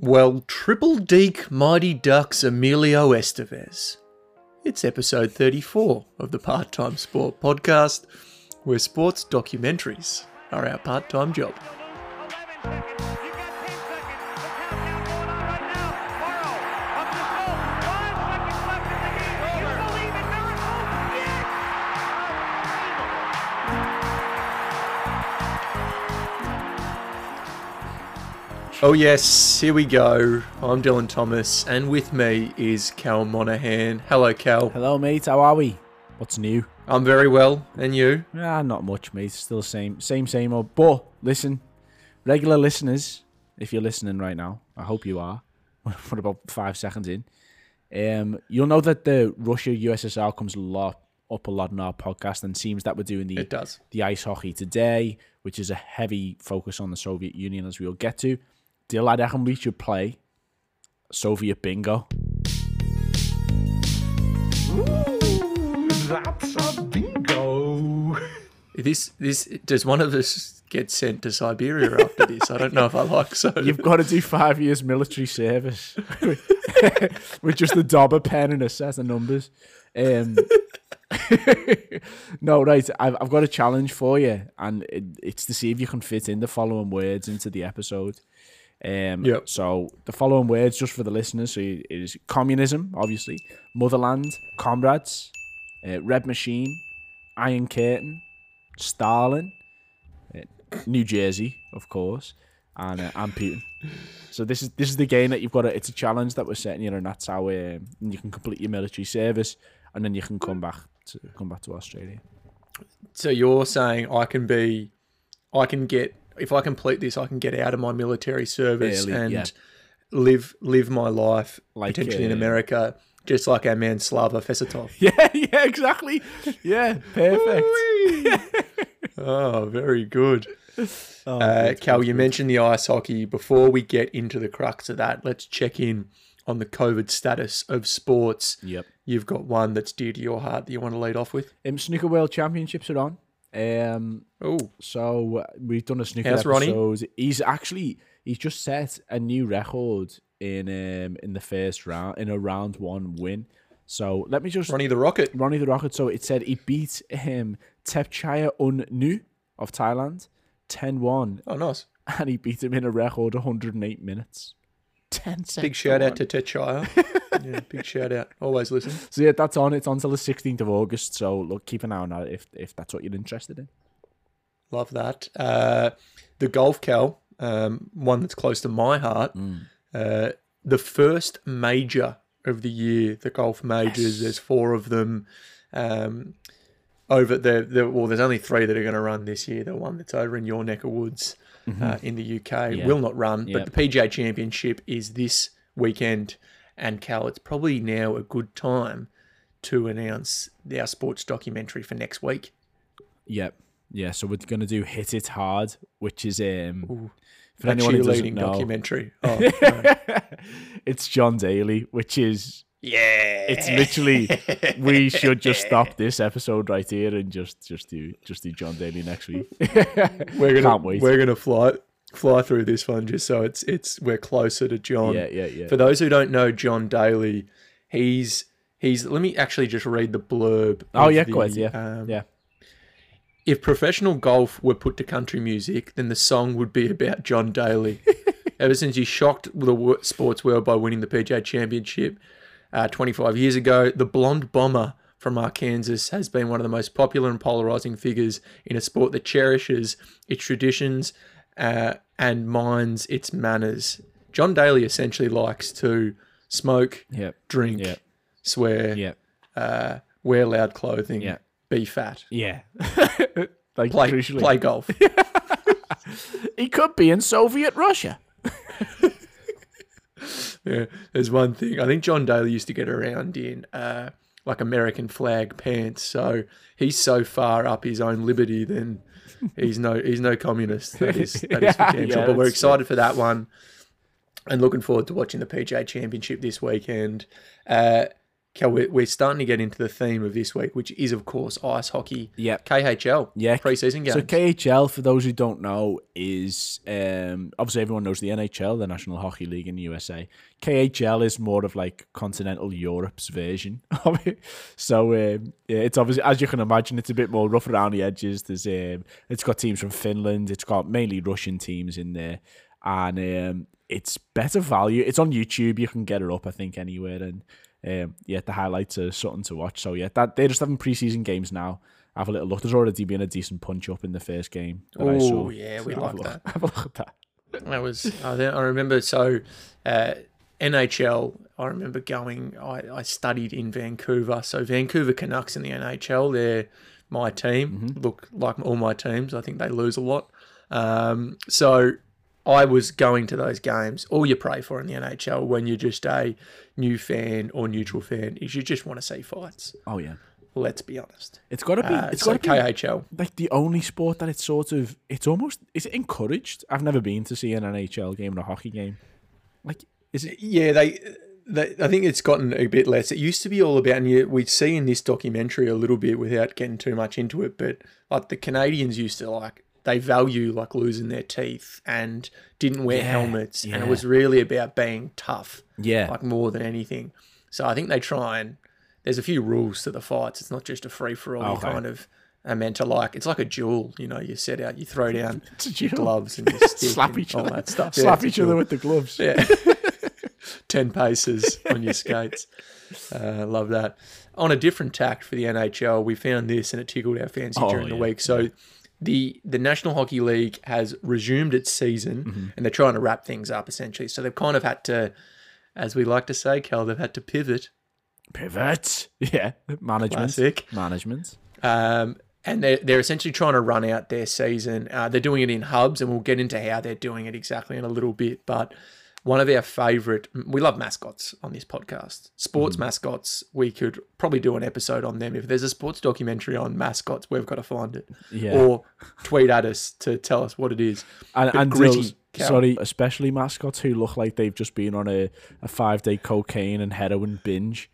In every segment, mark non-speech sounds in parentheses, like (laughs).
Well, triple deke mighty ducks Emilio Estevez. It's episode 34 of the Part Time Sport podcast, where sports documentaries are our part time job. Oh, yes, here we go. I'm Dylan Thomas, and with me is Cal Monahan. Hello, Cal. Hello, mate. How are we? What's new? I'm very well, and you? Ah, not much, mate. Still same, same, same old. But listen, regular listeners, if you're listening right now, I hope you are. (laughs) What about five seconds in? Um, you'll know that the Russia USSR comes a lot up a lot in our podcast, and seems that we're doing the It does. the ice hockey today, which is a heavy focus on the Soviet Union, as we'll get to. Deel I reckon we should play Soviet bingo. That's a bingo. (laughs) This, this, does one of us get sent to Siberia after this? I don't know if I like so. (laughs) You've got to do five years military service (laughs) with just the dauber pen and a set of numbers. Um, no, right. I've, I've got a challenge for you, and it, it's to see if you can fit in the following words into the episode. Um, Yep. So the following words, just for the listeners, so it is communism, obviously, motherland, comrades, uh, red machine, Iron Curtain, Stalin, uh, New Jersey, of course, and uh, and Putin. So this is this is the game that you've got. To, it's a challenge that we're setting you, know, and that's how um, you can complete your military service, and then you can come back to come back to Australia. So you're saying I can be, I can get, if I complete this, I can get out of my military service Early, and yeah. live live my life Like, potentially in uh, America, just like our man Slava Fetisov. (laughs) Yeah, yeah, exactly. Yeah, perfect. (laughs) oh, very good. Oh, Uh, Cal, you mentioned the ice hockey. Before we get into the crux of that, let's check in on the COVID status of sports. Yep. You've got one that's dear to your heart that you want to lead off with. Um, snooker World Championships are on. Um, Oh, so we've done a snooker Ronnie? episode. He's actually he's just set a new record in um in the first round in a round one win. So let me just Ronnie the Rocket. Ronnie the Rocket. So it said he beat him Tepchaya Un Nu of Thailand 10-1 Oh, nice. and he beat him in a record 108 minutes. 10 seconds. Big shout out to Tetshire. (laughs) yeah, big shout out. Always listen. So yeah, that's on. It's on till the 16th of August. So look, keep an eye on that if if that's what you're interested in. Love that. Uh, the golf, Cal, um, one that's close to my heart. Uh, the first major of the year, the golf majors. There's four of them. Um, over the, the well, there's only three that are going to run this year. The one that's over in your neck of woods uh, in the UK Yeah. will not run, but the PGA Championship is this weekend. And Cal, it's probably now a good time to announce our sports documentary for next week. Yep. Yeah, so we're gonna do Hit It Hard, which is um for A anyone who doesn't know, documentary. (laughs) Oh, no. it's John Daly, which is yeah. it's literally we should just stop (laughs) this episode right here and just just do just do John Daly next week. (laughs) We're gonna Can't wait. we're gonna fly fly through this one just so it's it's we're closer to John. yeah, yeah, yeah. For those who don't know John Daly, he's he's let me actually just read the blurb. oh yeah, the, quite, yeah. um, yeah. If professional golf were put to country music, then the song would be about John Daly. (laughs) Ever since he shocked the sports world by winning the PGA Championship uh, 25 years ago, the blonde bomber from Arkansas has been one of the most popular and polarizing figures in a sport that cherishes its traditions uh, and minds its manners. John Daly essentially likes to smoke, Yeah. drink, Yeah. swear, Yeah. uh, wear loud clothing, be fat, Yeah. (laughs) like play, play golf. (laughs) He could be in Soviet Russia. (laughs) Yeah, there's one thing. I think John Daly used to get around in uh, like American flag pants. So he's so far up his own liberty, then he's no he's no communist. That is (laughs) that is for Yeah, damn yeah, sure. But we're excited for that one, and looking forward to watching the PGA Championship this weekend. Uh, Cal, we're, we're starting to get into the theme of this week, which is, of course, ice hockey. Yep. KHL. Yeah. Preseason games. So KHL, for those who don't know, is um, obviously everyone knows the NHL, the National Hockey League in the USA. KHL is more of like continental Europe's version (laughs) of it. So um, yeah, it's obviously, as you can imagine, it's a bit more rough around the edges. There's um, it's got teams from Finland. It's got mainly Russian teams in there, and um, it's better value. It's on YouTube. You can get it up, I think, anywhere. And um, yeah, the highlights are something to watch. So yeah, that they're just having preseason games now. Have a little look. There's already been a decent punch up in the first game. Oh, yeah, we So like a look- that. (laughs) Have a look at that. That was I, think- I remember so uh, NHL. I remember going. I, I studied in Vancouver, so Vancouver Canucks in the NHL. They're my team. Look like all my teams. I think they lose a lot. Um, so I was going to those games. All you pray for in the NHL when you're just a new fan or neutral fan is you just want to see fights. Oh yeah, Let's be honest. it's got to be. Uh, it's so got to be KHL. like the only sport that it's sort of. It's almost. Is it encouraged? I've never been to see an NHL game or a hockey game. Like, is it? Yeah, they, they. I think it's gotten a bit less. It used to be all about, and you, we see in this documentary a little bit without getting too much into it. But like the Canadians used to like, they value like losing their teeth and didn't wear Yeah, helmets, and it was really about being tough, Yeah, like more than anything. So I think they try and there's a few rules to the fights. It's not just a free for all. Okay. kind of are meant to like. It's like a duel. You know, you set out, you throw down (laughs) It's a your gloves and (laughs) stick slap and each all other. that stuff. Slap a each other with the gloves. Yeah. (laughs) 10 paces on your skates. Uh, love that. On a different tact for the NHL, we found this and it tickled our fancy Oh, during the week. So the the National Hockey League has resumed its season and they're trying to wrap things up essentially. So they've kind of had to, as we like to say, Cal, they've had to pivot. Pivot. (laughs) Yeah, management. Classic. Management. Um, and they're, they're essentially trying to run out their season. Uh, they're doing it in hubs, and we'll get into how they're doing it exactly in a little bit. But one of our favorite, we love mascots on this podcast. Sports Mm-hmm. mascots, we could probably do an episode on them. If there's a sports documentary on mascots, we've got to find it. Yeah. Or tweet at us to tell us what it is. And, But and gritty, sorry, especially mascots who look like they've just been on a, a five day cocaine and heroin binge,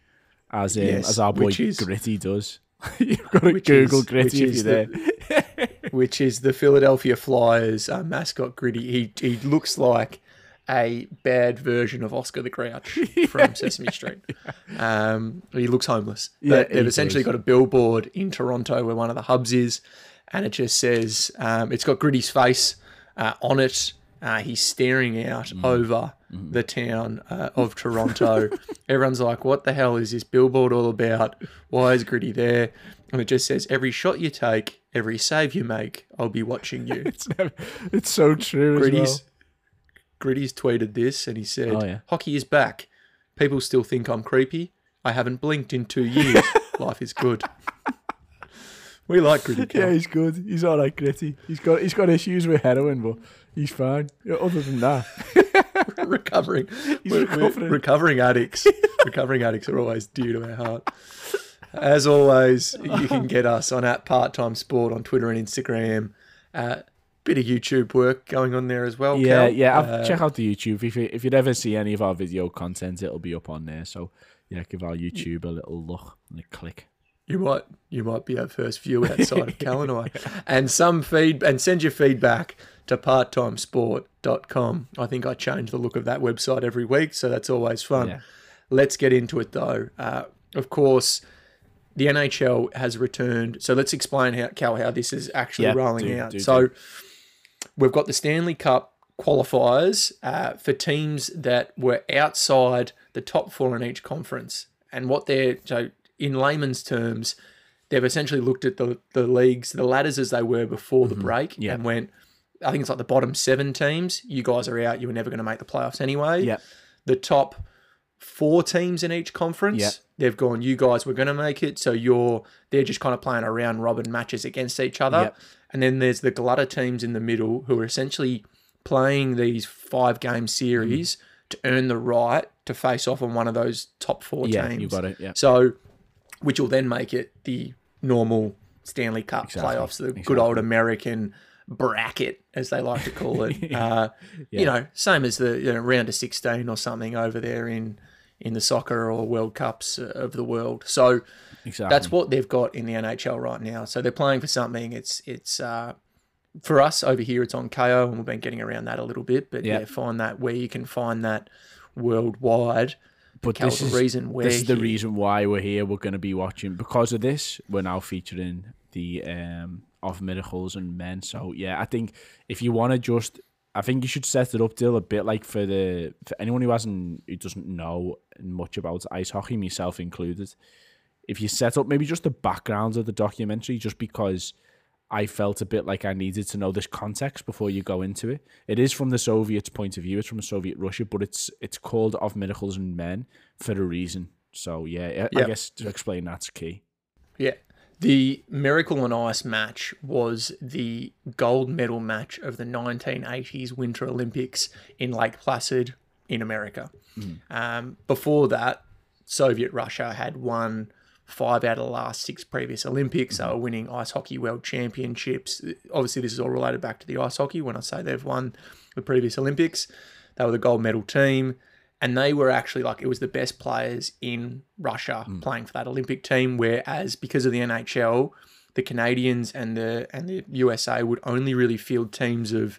as um, Yes, as our boy is- Gritty does. (laughs) You've (laughs) got to Google is- Gritty which if is you're the- there. which is the Philadelphia Flyers uh, mascot Gritty. He he looks like a bad version of Oscar the Grouch (laughs) from Sesame Street. Um, he looks homeless. Yeah, But they've essentially got a billboard in Toronto where one of the hubs is, and it just says um, it's got Gritty's face uh, on it. Uh, he's staring out Mm. over the town uh, of Toronto. (laughs) Everyone's like, "What the hell is this billboard all about? Why is Gritty there?" And it just says, "Every shot you take, every save you make, I'll be watching you." (laughs) it's, never, it's so true. Gritty's. Gritty's tweeted this, and he said, Oh, yeah. "Hockey is back. People still think I'm creepy. I haven't blinked in two years. (laughs) Life is good." We like Gritty. Yeah, he's good. He's all right, Gritty. He's got he's got issues with heroin, but he's fine. Other than that, (laughs) recovering. He's We're- we're recovering. recovering addicts. (laughs) recovering addicts are always dear to our heart. As always, you can get us on at Part Time Sport on Twitter and Instagram. Uh, bit of YouTube work going on there as well. yeah, Cal. yeah. Uh, check out the YouTube if you, if you'd ever see any of our video content, it'll be up on there. So yeah, give our YouTube a little look and a click. you might you might be our first view (laughs) outside of Cal and I. (laughs) And some feed and send your feedback to parttimesport.com. I think I change the look of that website every week, so that's always fun. Yeah. Let's get into it though. Uh, of course, the NHL has returned. So let's explain how Cal how this is actually Yeah, rolling do- out. do- so we've got the Stanley Cup qualifiers uh, for teams that were outside the top four in each conference, and what they're so in layman's terms, they've essentially looked at the the leagues, the ladders as they were before the break, Mm-hmm. Yeah. and went. I think it's like the bottom seven teams. You guys are out. You were never going to make the playoffs anyway. Yeah. The top four teams in each conference. Yeah. They've gone, you guys were going to make it. So you're, they're just kind of playing a round robin matches against each other. Yep. And then there's the glutter teams in the middle who are essentially playing these five game series to earn the right to face off on one of those top four Yeah, teams. you got it. Yeah. So, which will then make it the normal Stanley Cup Exactly, playoffs, the good old American bracket, as they like to call (laughs) it. uh, You know, same as the you know, round of 16 or something over there in in the soccer or World Cups uh, of the world. So Exactly. that's what they've got in the NHL right now. So they're playing for something. It's it's uh, for us over here. It's on Kayo, and we've been getting around that a little bit. But yeah, Yeah. find that where you can find that worldwide. But this the is reason this is the here. reason why we're here. We're going to be watching because of this. We're now featuring the um of miracles and men. So yeah, I think if you want to just, I think you should set it up, Dill, a bit like for the for anyone who hasn't who doesn't know much about ice hockey, myself included. If you set up maybe just the background of the documentary, just because I felt a bit like I needed to know this context before you go into it. It is from the Soviets' point of view. It's from Soviet Russia, but it's it's called "Of Miracles and Men" for a reason. So yeah, I- I guess to explain that's key. Yeah. The Miracle on Ice match was the gold medal match of the 1980s Winter Olympics in Lake Placid in America. Um, before that, Soviet Russia had won five out of the last six previous Olympics. They were winning ice hockey world championships. Obviously, this is all related back to the ice hockey when I say they've won the previous Olympics. They were the gold medal team. And they were actually like, it was the best players in Russia hmm. playing for that Olympic team. Whereas because of the NHL, the Canadians and the and the USA would only really field teams of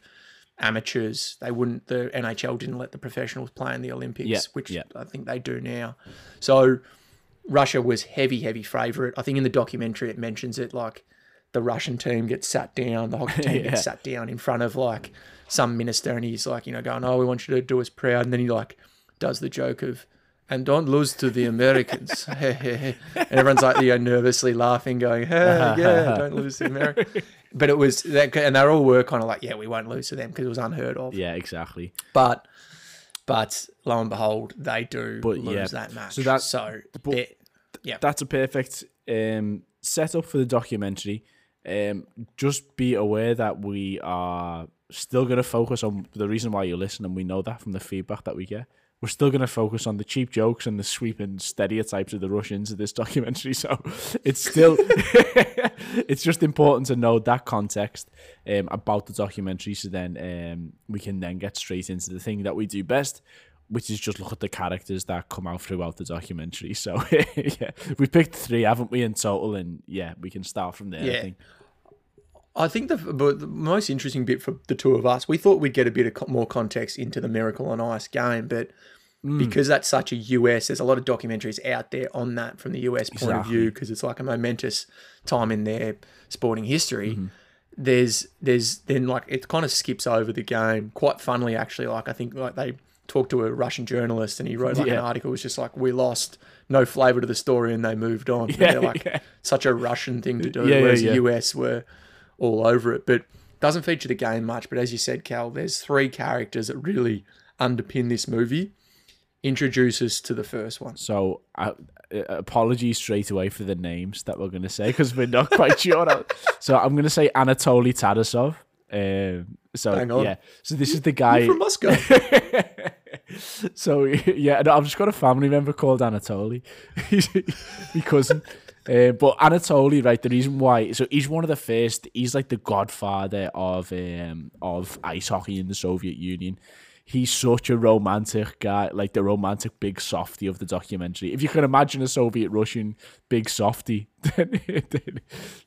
amateurs. They wouldn't. The NHL didn't let the professionals play in the Olympics, Yeah, which yeah. I think they do now. So Russia was heavy, heavy favourite. I think in the documentary it mentions it like the Russian team gets sat down, the hockey (laughs) team Yeah. gets sat down in front of like some minister, and he's like, you know, going, "Oh, we want you to do us proud," and then he like does the joke of. And don't lose to the Americans. (laughs) and everyone's like, you know, nervously laughing, going, hey, yeah, (laughs) don't lose to America. But it was, that, and they all were kind of like, yeah, we won't lose to them because it was unheard of. Yeah, exactly. But, but lo and behold, they do But, lose yeah, that match. so So, that- so but- yeah, That's a perfect um, setup for the documentary. Um, just be aware that we are still going to focus on the reason why you listen, and we know that from the feedback that we get. We're still going to focus on the cheap jokes and the sweeping stereotypes of the Russians in this (laughs) documentary. So it's still, (laughs) it's just important to know that context um, about the documentary. So then um, we can then get straight into the thing that we do best, which is just look at the characters that come out throughout the documentary. So (laughs) yeah, we picked three, haven't we, in total? And yeah, we can start from there. I Yeah. think. I think the, the most interesting bit for the two of us, we thought we'd get a bit of co- more context into the Miracle on Ice game, but Hmm. because that's such a US, there's a lot of documentaries out there on that from the US point of view because it's like a momentous time in their sporting history. Mm-hmm. There's, there's then like it kind of skips over the game quite funnily actually. Like I think like they talked to a Russian journalist and he wrote like an article. It was just like we lost no flavor to the story and they moved on. Yeah, they're like yeah. such a Russian thing to do, Yeah, yeah, whereas yeah. the US were all over it. But doesn't feature the game much. But as you said, Cal, there's three characters that really underpin this movie. Introduce us to the first one. So uh, apologies straight away for the names that we're going to say because we're not quite sure. how- (laughs) so I'm going to say Anatoly Tarasov. Um, so Hang on. yeah, so this is the guy. From Moscow. (laughs) so yeah, no, I've just got a family member called Anatoly, He's my cousin. Uh, but Anatoly, right? The reason why, so he's one of the first. He's like the godfather of um of ice hockey in the Soviet Union. He's such a romantic guy, like the romantic big softy of the documentary. If you can imagine a Soviet Russian big softy, (laughs) then, then,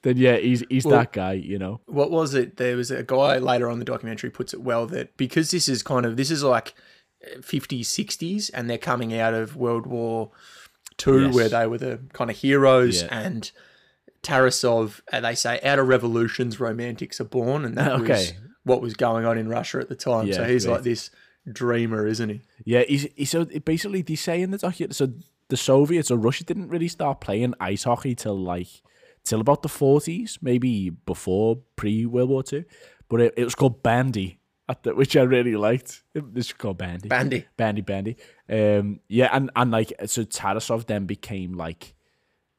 then yeah, he's he's that guy, you know. what was it? There was a guy later on in the documentary puts it well that because this is kind of this is like 50s, 60s, and they're coming out of World War Two, Yes. where they were the kind of heroes, Yeah. and Tarasov, uh, they say, out of revolutions, romantics are born, and that (laughs) was what was going on in Russia at the time. Yeah, so he's great. like this dreamer, isn't he? Yeah, he's, he's so basically they say in the document so the Soviets or Russia didn't really start playing ice hockey till like till about the forties, maybe before pre World War Two, but it, it was called bandy, at the, which I really liked. It was called bandy, Bandy. bandy, bandy. Um, yeah, and and like so Tarasov then became like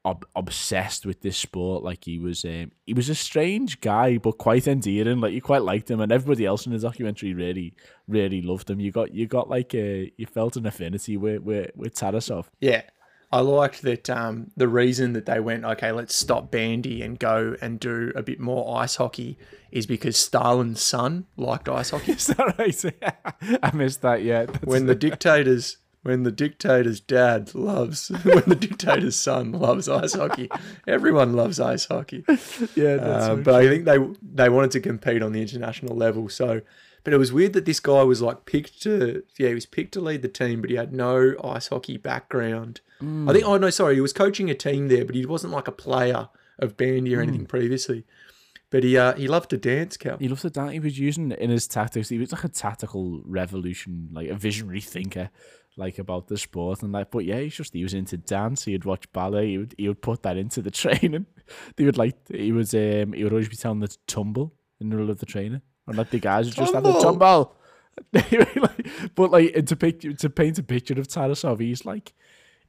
ob- obsessed with this sport. Like he was, um, he was a strange guy, but quite endearing. Like you quite liked him, and everybody else in the documentary really, really loved him. You got, you got like a, you felt an affinity with with, with Tarasov. Yeah. I liked that um, the reason that they went, okay, let's stop bandy and go and do a bit more ice hockey is because Stalin's son liked ice hockey. (laughs) Is that right? (laughs) I missed that. Yeah, That's- when the dictators when the dictator's dad loves, (laughs) when the dictator's son loves ice hockey, everyone loves ice hockey. (laughs) Yeah, that's Uh, but I think they they wanted to compete on the international level. So, but it was weird that this guy was like picked to yeah he was picked to lead the team, but he had no ice hockey background. I think oh no sorry he was coaching a team there, but he wasn't like a player of bandy or anything previously. But he uh, he loved to dance, Cal. He loved to dance. He was using in his tactics. He was like a tactical revolution, like a visionary thinker, like about the sport and like. But yeah, he's just he was into dance. He would watch ballet. He would he would put that into the (laughs) training. They would like he was um he would always be telling them to tumble in the middle of the training, and like the guys would just have to Tumble. (laughs) but like and to pic to paint a picture of Tarasov, he's like.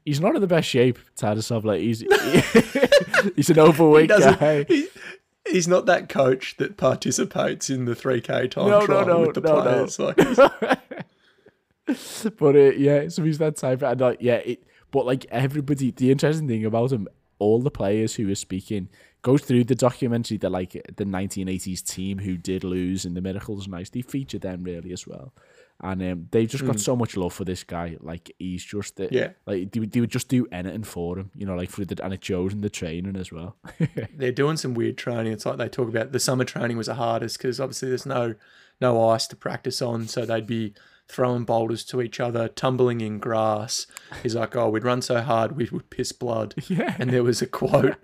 He's not in the best shape, Tarasov. Like he's (laughs) he's an overweight doesn't- guy. he- he's not that coach that participates in the 3K time No, no, trial no, with the no, no. players. Like, he's- but uh, yeah, so he's that type. And like, yeah, it, but like everybody, the interesting thing about him, all the players who are speaking goes through the documentary that like the 1980s team who did lose in the Miracle on Ice. They feature them really as well. And um, they've just got so much love for this guy. Like he's just the, Yeah. Like they, would- they would just do anything for him, you know, like for the and it shows in the training as well. (laughs) they're doing some weird training. It's like they talk about the summer training was the hardest because obviously there's no no ice to practice on, so they'd be throwing boulders to each other, tumbling in grass. He's like, "Oh, we'd run so hard we would piss blood." (laughs) Yeah. And there was a quote.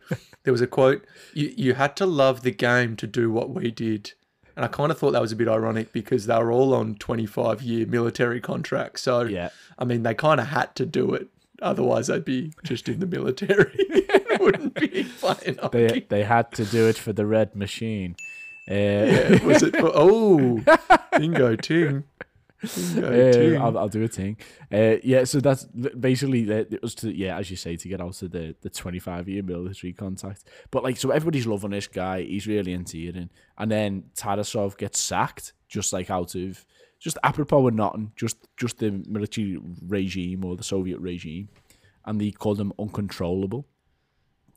There was a quote. You you had to love the game to do what we did. And I kind of thought that was a bit ironic because they were all on 25 year military contracts. So, Yeah. I mean, they kind of had to do it. Otherwise, they'd be just in the military. (laughs) Wouldn't be playing they they had to do it for the red machine. Uh, Yeah, was it for oh (laughs) bingo ting (laughs) Uh, I'll, I'll do a thing. Uh, yeah, so that's basically the- it was to yeah, as you say, to get out of the the twenty five year military contact. But like, so everybody's loving this guy. He's really into it, and and then Tarasov gets sacked just like out of just apropos of nothing, just just the military regime or the Soviet regime, and they called him uncontrollable.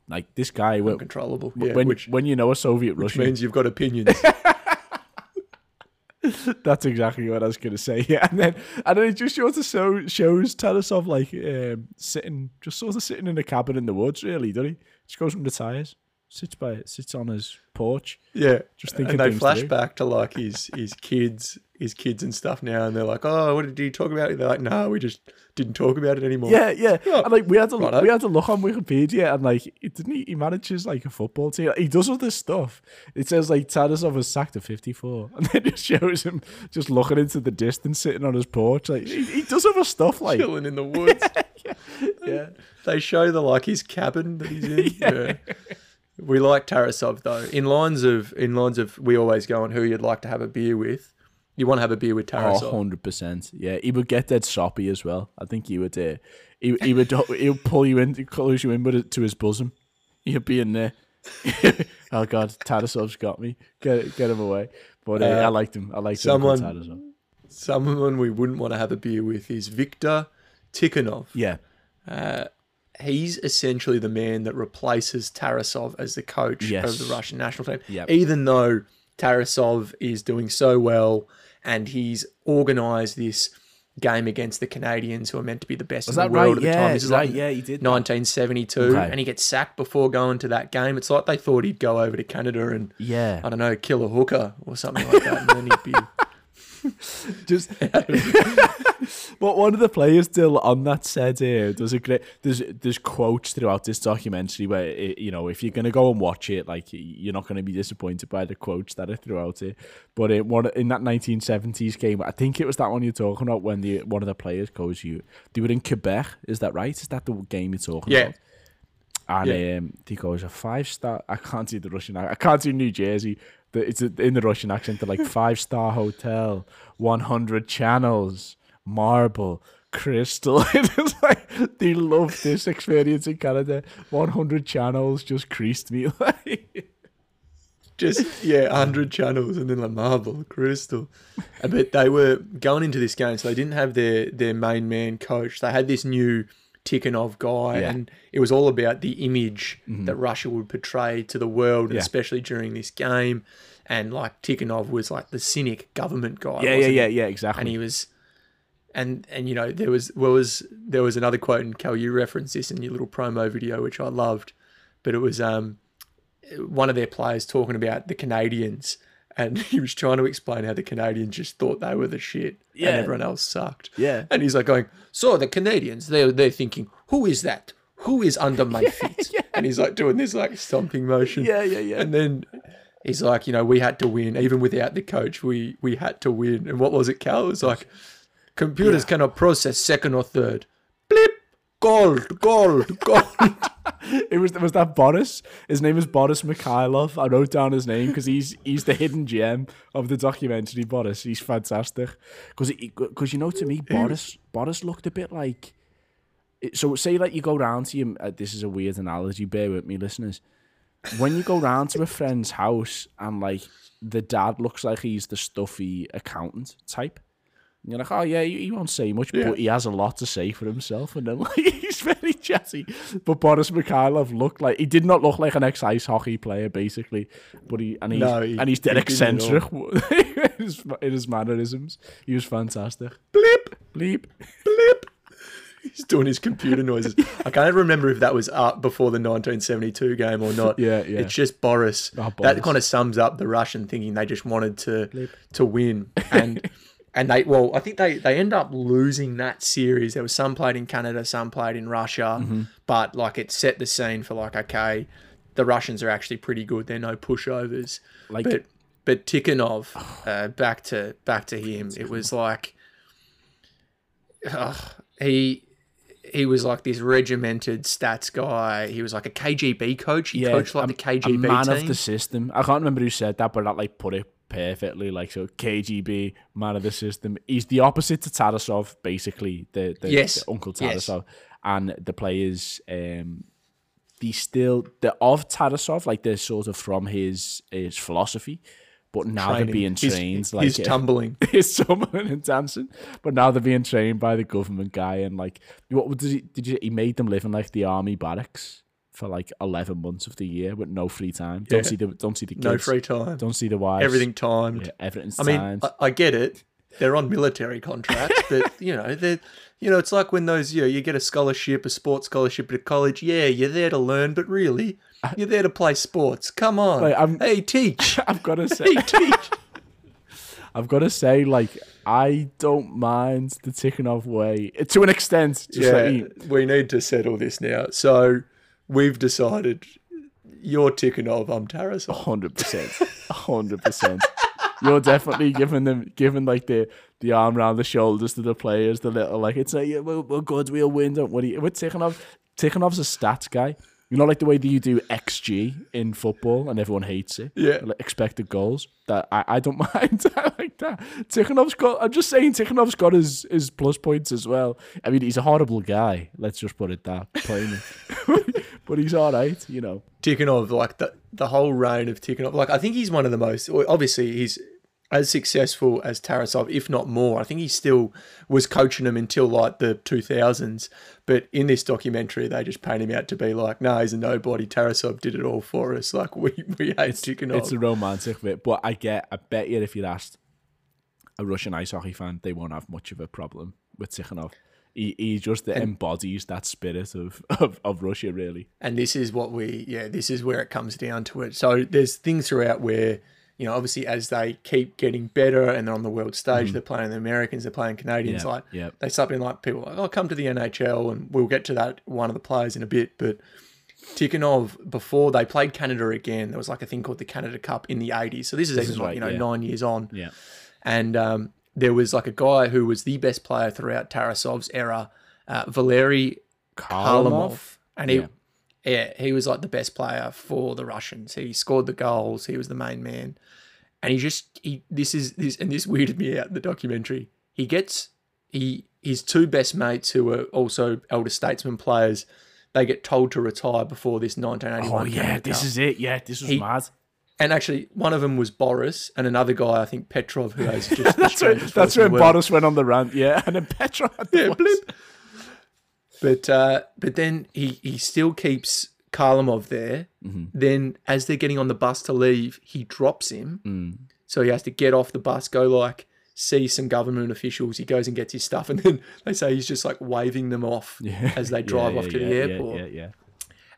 Like this guy, when, uncontrollable yeah when which, when you know a Soviet which Russian, means you've got opinions (laughs) (laughs) That's exactly what I was gonna say. (laughs) Yeah, and then and then it just sort of show, shows Tarasov like um, sitting, just sort of sitting in a cabin in the woods. Really, doesn't he? Just goes from the tires, sits by, sits on his porch. yeah Just thinking and they flash through. back to like his his kids his kids and stuff now and they're like oh what did he talk about they're like no we just didn't talk about it anymore Yeah, yeah. Oh, and like we had to righto. we had to look on Wikipedia and like it didn't he, he manages like a football team. He does all this stuff. It says like Tarasov was sacked at fifty four, (laughs) and then it shows him just looking into the distance, sitting on his porch. Like he, he does other stuff. Like chilling in the woods (laughs) yeah, they show the like his cabin that he's in (laughs) yeah. We like Tarasov though. In lines of in lines of we always go on who you'd like to have a beer with. You want to have a beer with Tarasov. Oh, 100%. Yeah, he would get that soppy as well. I think he would uh, he, he would (laughs) he would pull you in, close you in but to his bosom. He'd be in there. (laughs) oh god, Tarasov's got me. Get get him away. But uh, I Uh, liked him. I liked someone- him. Tarasov. Someone we wouldn't want to have a beer with is Viktor Tikhonov. Yeah. He's essentially the man that replaces Tarasov as the coach Yes. of the Russian national team. Yep. Even though Tarasov is doing so well and he's organised this game against the Canadians, who are meant to be the best Was in the world right? at the Yeah, time. This is right. like Yeah, he did 1972, Okay. and he gets sacked before going to that game. It's like they thought he'd go over to Canada and Yeah. I don't know, kill a hooker or something like that, and then he'd be. (laughs) Just (laughs) but one of the players still on that said uh, there's a great there's there's quotes throughout this documentary where it, you know if you're gonna go and watch it like you're not gonna be disappointed by the quotes that are throughout it. But in one in that 1970s game, I think it was that one you're talking about when the one of the players goes you they were in Quebec. Is that right? Is that the game you're talking Yeah. about? And Yeah. um, he goes a five star. I can't do the Russian. I can't do New Jersey. The- It's in the Russian accent. They're like five star hotel, one hundred channels, marble, crystal. (laughs) it's like they love this experience in Canada. One hundred channels just creased me. (laughs) Like just yeah, hundred channels and then like marble, crystal. But they were going into this game, so they didn't have their their main man coach. They had this new Tikhonov guy, Yeah. and it was all about the image that Russia would portray to the world, Yeah. especially during this game. And like Tikhonov was like the cynic government guy. yeah, yeah, yeah, yeah. Exactly. and he was and and you know there was well was there was another quote and Cal you referenced this in your little promo video which I loved, but it was um one of their players talking about the Canadians. And (laughs) he was trying to explain how the Canadians just thought they were the shit, Yeah. and everyone else sucked. Yeah. and he's like going, "So the Canadians, they're they're thinking, who is that? Who is under my (laughs) feet?" And he's like doing this like stomping motion. Yeah, yeah, yeah. And then he's like, you know, we had to win, even without the coach. We we had to win. And what was it, Cal? It was like, computers cannot process second or third. Blip, gold, gold, gold. (laughs) It was was that Boris. His name is Boris Mikhailov. I wrote down his name because he's he's the hidden gem of the documentary. Boris, he's fantastic. Because because you know to me, Boris Boris looked a bit like. So say like you go round to him. Uh, this is a weird analogy. Bear with me, listeners. When you go round to a friend's house and like the dad looks like he's the stuffy accountant type. And you're like, oh yeah, he, he won't say much, Yeah. but he has a lot to say for himself, and then (laughs) like he's very chatty. But Boris Mikhailov looked like he did not look like an ex ice hockey player, basically. But he and he's No, he- and he's dead he didn't at all. eccentric (laughs) in, his, in his mannerisms. He was fantastic. Blip, Bleep. blip. He's doing his computer noises. (laughs) I can't remember if that was up before the 1972 game or not. Yeah, yeah. It's just Boris. Oh, That kind of sums up the Russian thinking they just wanted to to win and and they well I think they they end up losing that series. There was some played in Canada, some played in Russia, Mm-hmm. but like it set the scene for like okay, the Russians are actually pretty good. They're no pushovers. Like- but but Tikhonov, (sighs) uh, back to back to him. It was like he he was like this regimented stats guy. He was like a KGB coach. He coached like a- the KGB a man team. of the system. I can't remember who said that, but that like put it perfectly. Like so, KGB man of the system. He's the opposite to Tarasov, basically. The, the, Yes. the Uncle Yes. And the players. Um, the still the of Tarasov, like they're sort of from his his philosophy, but now they're Training. being He's- trained like he's (laughs) tumbling. (laughs) he's tumbling and dancing, but now they're being trained by the government guy, and like, what did he? Did you? He made them live in like the army barracks for like eleven months of the year with no free time. Don't see the don't see the kids. No free time. Don't see the wives. Everything timed. Yeah, everything's I mean, timed. I, I get it. They're on military contracts, (laughs) but you know, they're you know, it's like when those you know, you get a scholarship, a sports scholarship at college. Yeah, you're there to learn, but really, you're there to play sports. Come on, Like, hey, teach, (laughs) I've got to (laughs) say, hey, teach. I've got to say, like, I don't mind the Tikhonov way to an extent. Just yeah, like, we need to settle this now. So we've decided you're Tikhonov, I'm Tarasov. Hundred percent, hundred percent. You're definitely giving them, giving like the the arm around the shoulders to the players, the little like it's like yeah, we're, we're good, we'll win. Don't worry. With Tikhonov, Tikhonov's a stats guy. You know, like the way that you do XG in football, and everyone hates it. Yeah. like expected goals. That I, I don't (laughs) mind. I like that. Tikhonov's got. I'm just saying, Tikhonov's got his his plus points as well. I mean, he's a horrible guy. Let's just put it that plainly. (laughs) but he's all right. You know. Tikhonov, like the the whole reign of Tikhonov, like I think he's one of the most. Obviously, he's as successful as Tarasov, if not more. I think he still was coaching him until like the two thousands. But in this documentary, they just paint him out to be like, no, he's a nobody. Tarasov did it all for us. (laughs) Like we we hate Tikhonov. It's a romantic bit, but I get. I bet you if you'd asked a Russian ice hockey fan, they won't have much of a problem with Tikhonov. He, he just embodies that spirit of, (laughs) of, of Russia, really. and this is what we yeah this is where it comes down to it so there's things throughout where you know obviously as they keep getting better and they're on the world stage they're playing the americans they're playing canadians. Yeah, like yeah. they start being like people like oh come to the nhl and we'll get to that one of the players in a bit but Tikhonov, before they played Canada again, there was like a thing called the Canada Cup in the 80s. So this is even like, right, you know, yeah. nine years on Yeah. and um, there was like a guy who was the best player throughout Tarasov's era, uh, Valery Kharlamov, and he, Yeah. yeah. he was like the best player for the Russians. He scored the goals. He was the main man, and he just he this is this and this weirded me out in the documentary. He gets he his two best mates who were also elder statesman players. They get told to retire before this 1981. Oh, yeah, this is it. Yeah, this was He- mad. And actually, one of them was Boris, and another guy, I think Petrov, who has just (laughs) That's when, strangest that's voice in when the world. Boris went on the rant, yeah. (laughs) And then Petra had the Yeah, voice. blip. But uh, but then he he still keeps Kharlamov there. Mm-hmm. Then as they're getting on the bus to leave, he drops him. Mm. So he has to get off the bus, go like see some government officials. He goes and gets his stuff, (laughs) and then they say he's just like waving them off Yeah. as they drive yeah, off to yeah, the airport. Yeah, yeah.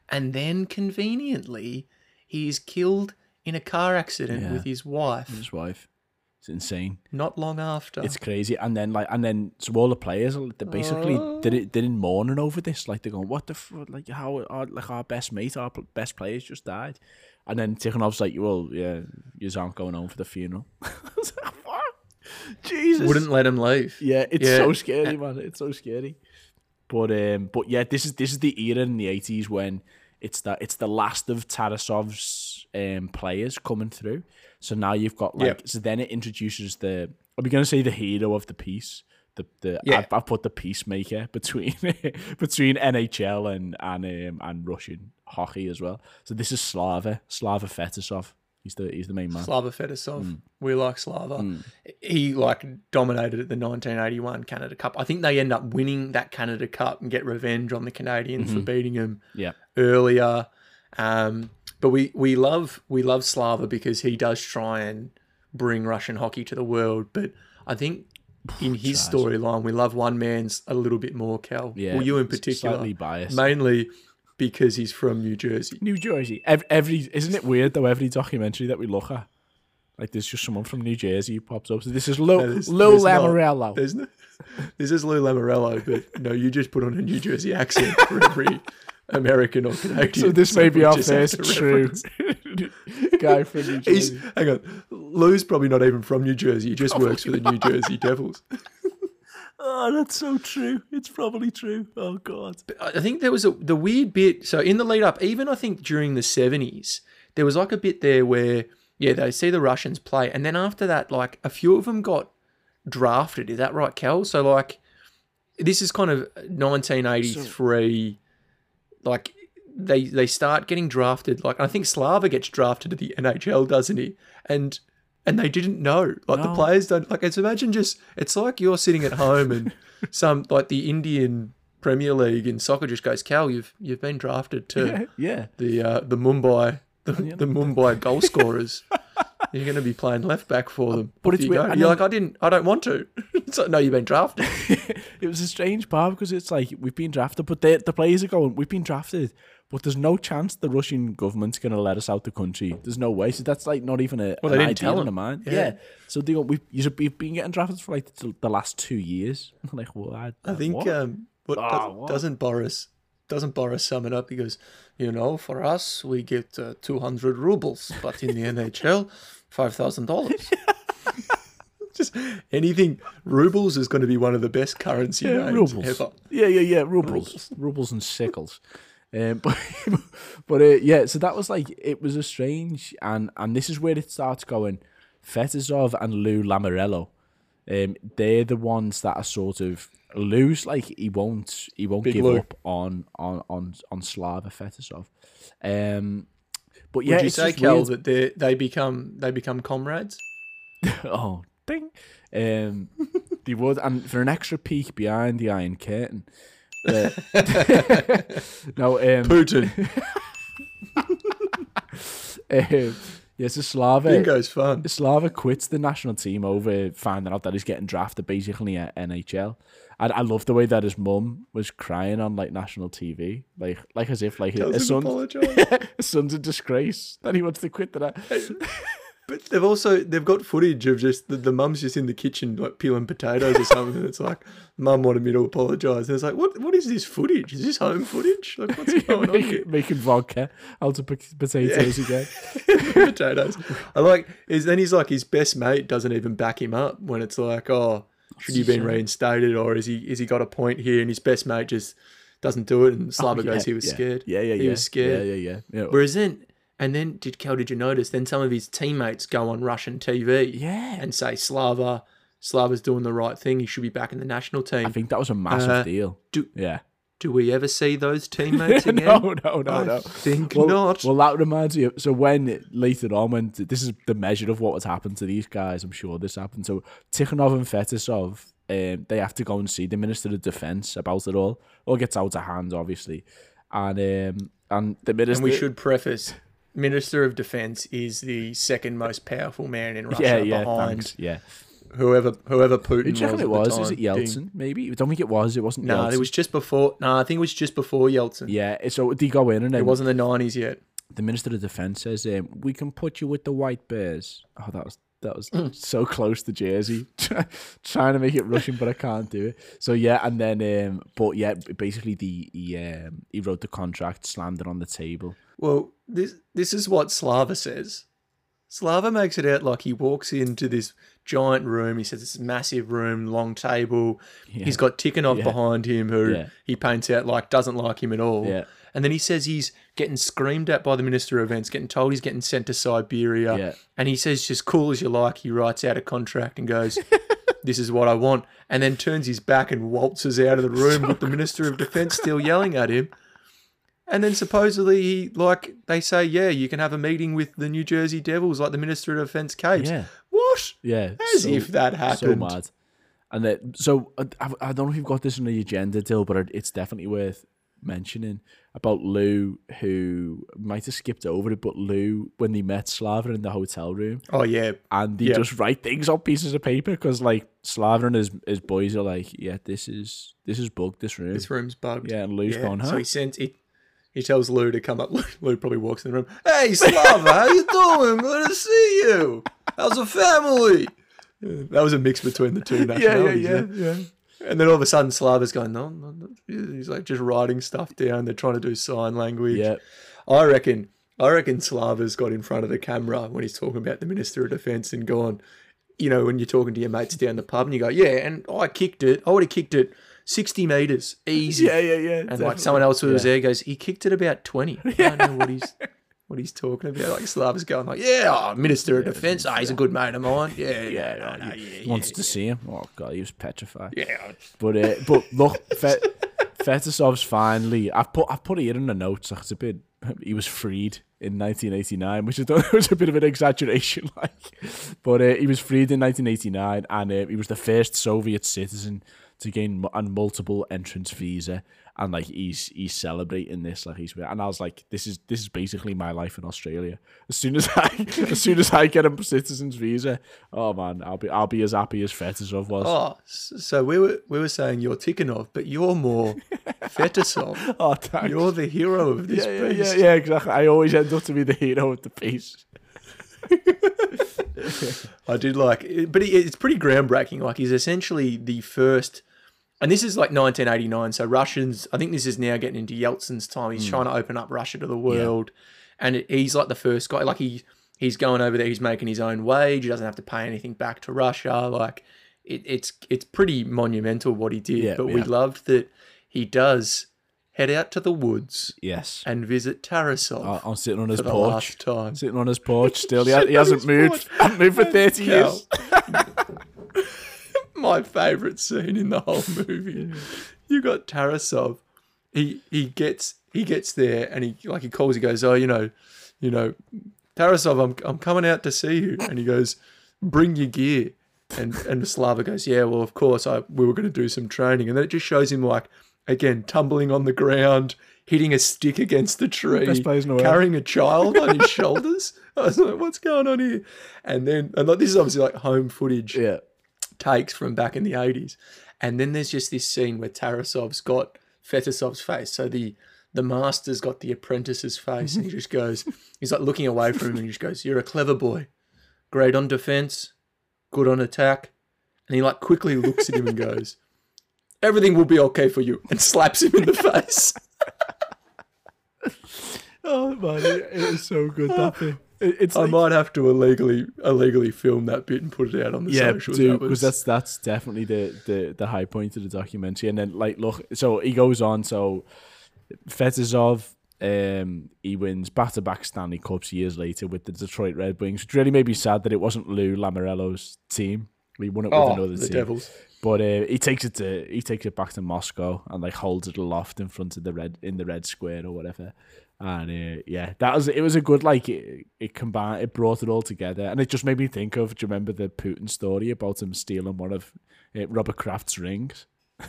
And then conveniently, he is killed in a car accident Yeah. with his wife His wife. It's insane. not long after. It's crazy. And then like, and then so all the players are they basically did it did in mourning over this. Like they're going, what the f-? like how our like our best mate, our pl- best players just died. And then Tikhonov's like, well, yeah, you aren't going home for the funeral. (laughs) I was like, what? Jesus. Wouldn't let him leave. Yeah, it's Yeah. so scary, man. It's so scary. But um, but yeah, this is this is the era in the eighties when it's the it's the last of Tarasov's um players coming through. So now you've got like so then it introduces the are we gonna say the hero of the piece? The the Yeah. I've, I've put the peacemaker between (laughs) between NHL and and um, and Russian hockey as well. So this is Slava Slava Fetisov. He's the he's the main man. Slava Fetisov. Hmm. We like Slava. He like dominated at the 1981 Canada Cup. I think they end up winning that Canada Cup and get revenge on the Canadians Mm-hmm. for beating them Yeah. earlier. Um, but we we love we love Slava because he does try and bring Russian hockey to the world. But I think (sighs) in his storyline, we love one man's a little bit more, Cal. Yeah, well, you in particular, slightly biased. mainly because he's from New Jersey. New Jersey. Every, every isn't it weird though? Every documentary that we look at, like there's just someone from New Jersey who pops up. So this is Lou No, there's- Lou there's not. Lamoriello. There's (laughs) no, this is Lou Lamoriello, but no, you just put on a New Jersey accent for every American or Canadian. So this may be our first true (laughs) guy from New He's Jersey. hang on. Lou's probably not even from New Jersey. He just works for the New Jersey Devils. (laughs) Oh, that's so true. It's probably true. Oh God. I think there was a the weird bit. So in the lead up, even I think during the seventies, there was like a bit there where yeah they see the Russians play, and then after that, like a few of them got drafted. Is that right, Cal? So like this is kind of nineteen eighty three. like they they start getting drafted. Like I think Slava gets drafted to the NHL, doesn't he? And and they didn't know. Like the players don't like it's imagine just it's like you're sitting at home and (laughs) some like the Indian Premier League in soccer just goes, Cal, you've you've been drafted to Yeah. Yeah. the uh, the Mumbai the, the Mumbai goal (laughs) scorers. You're going to be playing left back for them. But it's you weird, You're like, I didn't, I don't want to. (laughs) it's like, no, you've been drafted. It was a strange part because it's like we've been drafted, but the players are going, we've been drafted, but there's no chance the Russian government's going to let us out the country. There's no way. So that's like not even a Well, an they didn't idea tell in them. mind. Yeah. Yeah. So they go, we've you've we've been getting drafted for like the, the last two years. (laughs) I'm like, well, I, I think what? um, what, does, what? doesn't Boris doesn't Boris sum it up? He goes, you know, for us we get uh, two hundred rubles, but in the (laughs) NHL, five thousand dollars. (laughs) Just anything rubles is going to be one of the best currency Yeah, names rubles. ever. Yeah, yeah, yeah. Rubles, rubles, and sickles. Um, (laughs) but but uh, yeah, so that was like it was a strange and and this is where it starts going. Fetisov and Lou Lamoriello, um, they're the ones that are sort of Lou's like he won't he won't Big give Lou. up on on on on Slava Fetisov. Um, but yeah, Would you say, Kel, that they they become they become comrades? (laughs) oh, ding. Um, they would, and for an extra peek behind the Iron Curtain. The- (laughs) no, um, Putin, (laughs) um, yes, a Slava. bingo's fun. Slava quits the national team over finding out that he's getting drafted basically at NHL. And I love the way that his mum was crying on like national TV, like like as if like his Doesn't apologise. his (laughs) son's a disgrace that he wants to quit that. But they've also they've got footage of just the, the mum's just in the kitchen like peeling potatoes or something, and it's like mum wanted me to apologise, and it's like what what is this footage? Is this home footage? Like what's (laughs) going on here? making, vodka out of pot- potatoes again. (laughs) potatoes. I like is then he's like his best mate doesn't even back him up when it's like oh should you been reinstated or is he is he got a point here and his best mate just doesn't do it and Slava goes he was Oh, yeah. scared Yeah, yeah, yeah. he was scared Yeah, yeah, yeah. yeah. whereas then and then did Kel did you notice then some of his teammates go on Russian TV Yeah. and say Slava Slava's doing the right thing he should be back in the national team I think that was a massive Uh, deal. do- yeah. do we ever see those (laughs) teammates again no, no, no, I no. think well, not Well, that reminds me. Of, so when later on, when this is the measure of what has happened to these guys, I'm sure this happened. So Tikhonov and Fetisov, um, they have to go and see the Minister of Defence about it all. All gets out of hand, obviously, and um, and the minister. And we should preface Minister of Defense is the second most powerful man in Russia Yeah, yeah, behind thanks. Yeah, whoever whoever Putin Who do you reckon was. it was? Is it Yeltsin? Maybe. I don't think it was. It wasn't. No, Yeltsin. it was just before. No, I think it was just before Yeltsin. Yeah. So they go in and It wasn't the nineties yet. the minister of defense says, um, "We can put you with the white bears." Oh, that was that was Mm. so close to Jersey. (laughs) Trying to make it Russian, but I can't do it. So yeah, and then um, but yeah, basically the he um, he wrote the contract, slammed it on the table. Well, this this is what Slava says. Slava makes it out like he walks into this giant room. He says it's a massive room, long table. He's got Tikhonov Yeah. behind him, who Yeah. he paints out like doesn't like him at all. Yeah. And then he says he's getting screamed at by the Minister of Events, getting told he's getting sent to Siberia. Yeah. And he says, just cool as you like. He writes out a contract and goes, (laughs) this is what I want. And then turns his back and waltzes out of the room with the (laughs) Minister of Defense still yelling at him. And then supposedly he like they say, yeah, you can have a meeting with the New Jersey Devils, like the Minister of Defense capes. Yeah. What? Yeah, As if that happened. So mad. And then, so I, I- I don't know if you've got this on the agenda, Dill, but it's definitely worth mentioning about Lou, who might have skipped over it, but Lou, when they met Slava in the hotel room, Oh yeah. and they Yeah. just write things on pieces of paper because, like, Slava and his, his boys are like, yeah, this is this is bugged, this room. This room's bugged. Yeah, and Lou's going, So huh? he sends he, he tells Lou to come up. (laughs) Lou probably walks in the room. Hey Slava, how you doing? Good to see you. How's the family? (laughs) That was a mix between the two (laughs) yeah, yeah, nationalities. yeah, yeah. And then all of a sudden, Slava's going, no, no, no. He's like just writing stuff down. They're trying to do sign language. Yeah. I reckon, I reckon Slava's got in front of the camera when he's talking about the Minister of Defence and gone, you know, when you're talking to your mates down the pub and you go, yeah, and I kicked it. I would have kicked it 60 metres, easy. Yeah, yeah, yeah. And like someone else who was Yeah. there goes, he kicked it about 20. I don't know what he's (laughs) what he's talking about. Like Slava's going like, yeah, oh, Minister of Defence. Oh, he's a good mate of mine. Yeah, yeah, no, no, yeah, wants yeah, to see him. Oh god, he was petrified. yeah. But uh, but look, Fe- Fetisov's finally. I've put I've put it in the notes. Like it's a bit. He was freed in 1989, which I thought (laughs) was a bit of an exaggeration. Like, but uh, he was freed in 1989, and uh, he was the first Soviet citizen to gain mu- a multiple entrance visa. Eh? And like he's he's celebrating this, like he's and I was like, this is this is basically my life in Australia. As soon as I (laughs) as soon as I get a citizen's visa, oh man, I'll be I'll be as happy as Fetisov was. Oh, so we were we were saying you're Tikhonov, but you're more (laughs) Fetisov. Oh, thanks. You're the hero of this yeah, yeah, piece. yeah, yeah, exactly. I always end up to be the hero of the piece. (laughs) I did like, it, but it's pretty groundbreaking. Like he's essentially the first, and this is like 1989. So Russians, I think this is now getting into Yeltsin's time. He's hmm. trying to open up Russia to the world, and it, he's like the first guy. Like he he's going over there. He's making his own wage. He doesn't have to pay anything back to Russia. Like it, it's it's pretty monumental what he did. Yeah, but we yeah. loved that he does head out to the woods Yes. and visit Tarasov I- I'm sitting on his porch. last time. Sitting on his porch (laughs) still. He, he hasn't moved. porch. moved for 30 years. (laughs) my favorite scene in the whole (laughs) movie. You got Tarasov. He he gets he gets there and he like he calls. He goes, oh, you know, you know, Tarasov, I'm I'm coming out to see you. And he goes, bring your gear. And and Slava goes, yeah, well, of course, I we were going to do some training. And then it just shows him like again tumbling on the ground, hitting a stick against the tree, Best players in the world. carrying a child on his (laughs) shoulders. I was like, what's going on here? And then and like this is obviously like home footage Yeah. Takes from back in the 80s. And then there's just this scene where Tarasov's got Fetisov's face. So the the master's got the apprentice's face and he just goes, (laughs) he's like looking away from him and he just goes, You're a clever boy. Great on defense, good on attack. And he like quickly looks at him and goes, (laughs) Everything will be okay for you and slaps him in the face. (laughs) Oh, man. It, it was so good, that bit. It- it's I like, might have to illegally illegally film that bit and put it out on the yeah, socials. dude, because that's that's definitely the, the the high point of the documentary. And then like, look, so he goes on. So Fetisov, um, he wins back-to-back Stanley Cups years later with the Detroit Red Wings. Which really made me sad that it wasn't Lou Lamoriello's team. We won it with oh, another the team. Devils. But uh, he takes it to he takes it back to Moscow and like holds it aloft in front of the red in the red square or whatever. And uh, yeah, that was it. Was a good like it, it combined. It brought it all together, and it just made me think of. Do you remember the Putin story about him stealing one of uh, Robert Kraft's rings? (laughs)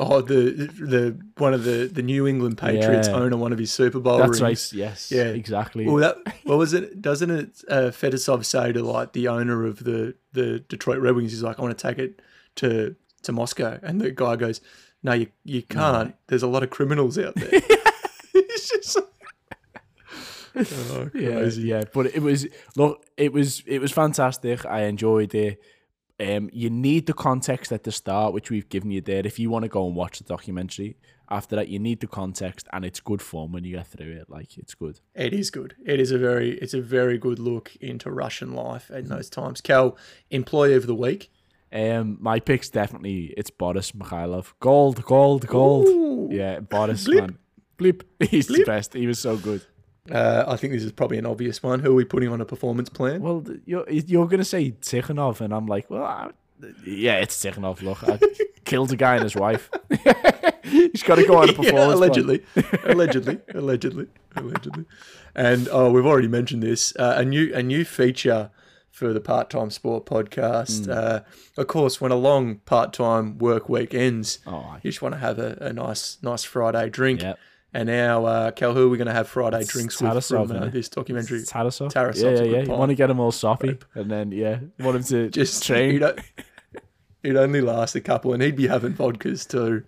Oh, the the one of the the New England Patriots Yeah. owner one of his Super Bowl That's rings. right. Yes. Yeah. Exactly. Well, that what was it? Doesn't it? Uh, Fetisov say to like the owner of the the Detroit Red Wings, he's like, I want to take it to to Moscow, and the guy goes, No, you you can't. There's a lot of criminals out there. (laughs) (laughs) it's just oh, (laughs) yeah, yeah. But it was look, it was it was fantastic. I enjoyed it. Um, you need the context at the start, which we've given you there. If you want to go and watch the documentary, after that, you need the context, and it's good fun when you get through it. Like it's good. It is good. It is a very it's a very good look into Russian life in those times. Cal, employee of the week. Um, my pick's definitely it's Boris Mikhailov. Gold, gold, gold. Ooh. Yeah, Boris Blip. man. Blip. (laughs) He's the best. He was so good. Uh, I think this is probably an obvious one. Who are we putting on a performance plan? Well, you're you're gonna say Tikhonov, and I'm like, well, I, yeah, it's Tikhonov. Look, I (laughs) killed a guy and his wife. (laughs) He's got to go on a (laughs) performance. yeah, plan. allegedly, allegedly, allegedly, allegedly. And oh, we've already mentioned this. Uh, a new a new feature for the Part Time Sport podcast. Hmm. Uh, of course, when a long part time work week ends, Oh, you just want to have a, a nice nice Friday drink. Yep. And now, uh, Cal, who are we going to have Friday drinks with Tarasov, from uh, this documentary? It's Tarasov. Tarasov's yeah, yeah, yeah. You want to get him all soppy, and then yeah, you want him to (laughs) Just train. He'd, only last a couple, and he'd be having vodkas too.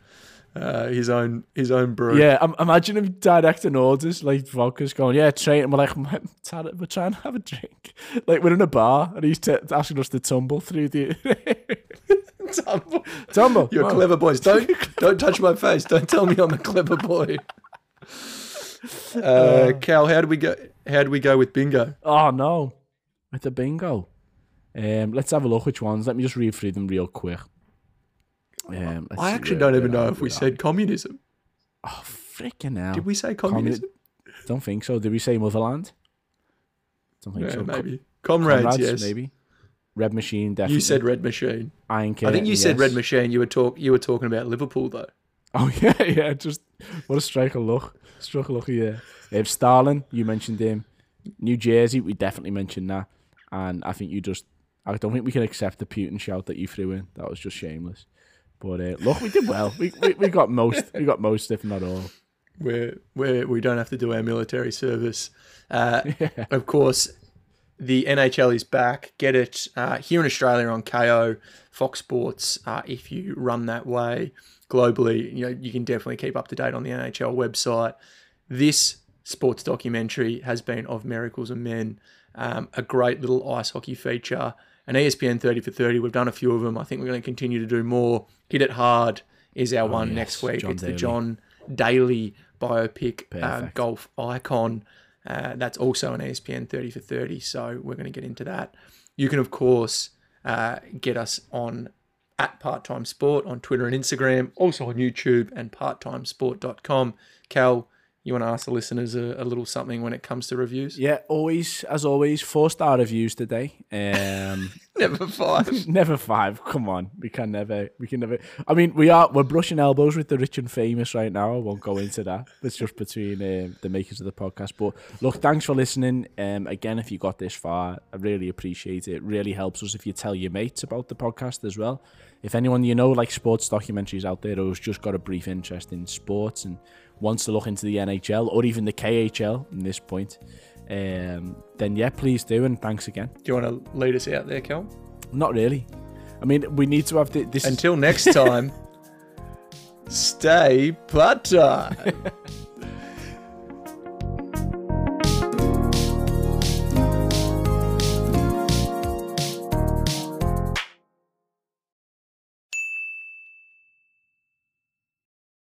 Uh, his own his own brew. Yeah, um, imagine him directing orders like vodka's going, yeah, train. And we're like, Tar- we're trying to have a drink. (laughs) Like we're in a bar, and he's t- asking us to tumble through the (laughs) Tumble. tumble. You're clever boys. Don't don't touch my face. Don't tell me I'm a clever boy. (laughs) Uh, Cal, how do we go? How do we go with bingo? Oh no, with the bingo. Um, let's have a look which ones. Let me just read through them real quick. Um, I actually don't even know if we said communism. Oh freaking hell! Did we say Communi- communism? Don't think so. Did we say motherland? Don't think Yeah, so. Maybe. Comrades, Comrades, yes. maybe. Red Machine, definitely. You said Red Machine. Iron I think you said Red. Machine. You were talk. You were talking about Liverpool though. Oh (laughs) yeah, yeah. Just what a striker look. Struck lucky yeah. Um, Stalin, you mentioned him. New Jersey, we definitely mentioned that. And I think you just I don't think we can accept the Putin shout that you threw in. That was just shameless. But uh, look, we did well. We, we we got most. We got most, if not all. where where we don't have to do our military service. Uh, (laughs) Of course, the NHL is back. Get it uh, here in Australia on Kayo, Fox Sports. Uh, if you run that way globally, you know you can definitely keep up to date on the NHL website. This sports documentary has been of miracles and men. Um, a great little ice hockey feature. An ESPN 30 for 30. We've done a few of them. I think we're going to continue to do more. Hit It Hard is our one yes, next week. John it's the John Daly biopic uh, golf icon. Uh, that's also an ESPN 30 for 30. So we're going to get into that. You can, of course, uh, get us on at Part Time Sport on Twitter and Instagram, also on YouTube and parttimesport.com. Cal, you want to ask the listeners a, a little something when it comes to reviews? Yeah, always as always, four star reviews today. Um (laughs) Never five. (laughs) never five. Come on, we can never. We can never. I mean, we are. We're brushing elbows with the rich and famous right now. I won't go into that. It's just between um, the makers of the podcast. But look, thanks for listening. Um, again, if you got this far, I really appreciate it. It really helps us if you tell your mates about the podcast as well. If anyone you know like sports documentaries out there who's just got a brief interest in sports and wants to look into the NHL or even the KHL in this point, um, then yeah, please do. And thanks again. Do you want to lead us out there, Kel? Not really. I mean, we need to have this. Until next time, (laughs) stay part time. (laughs)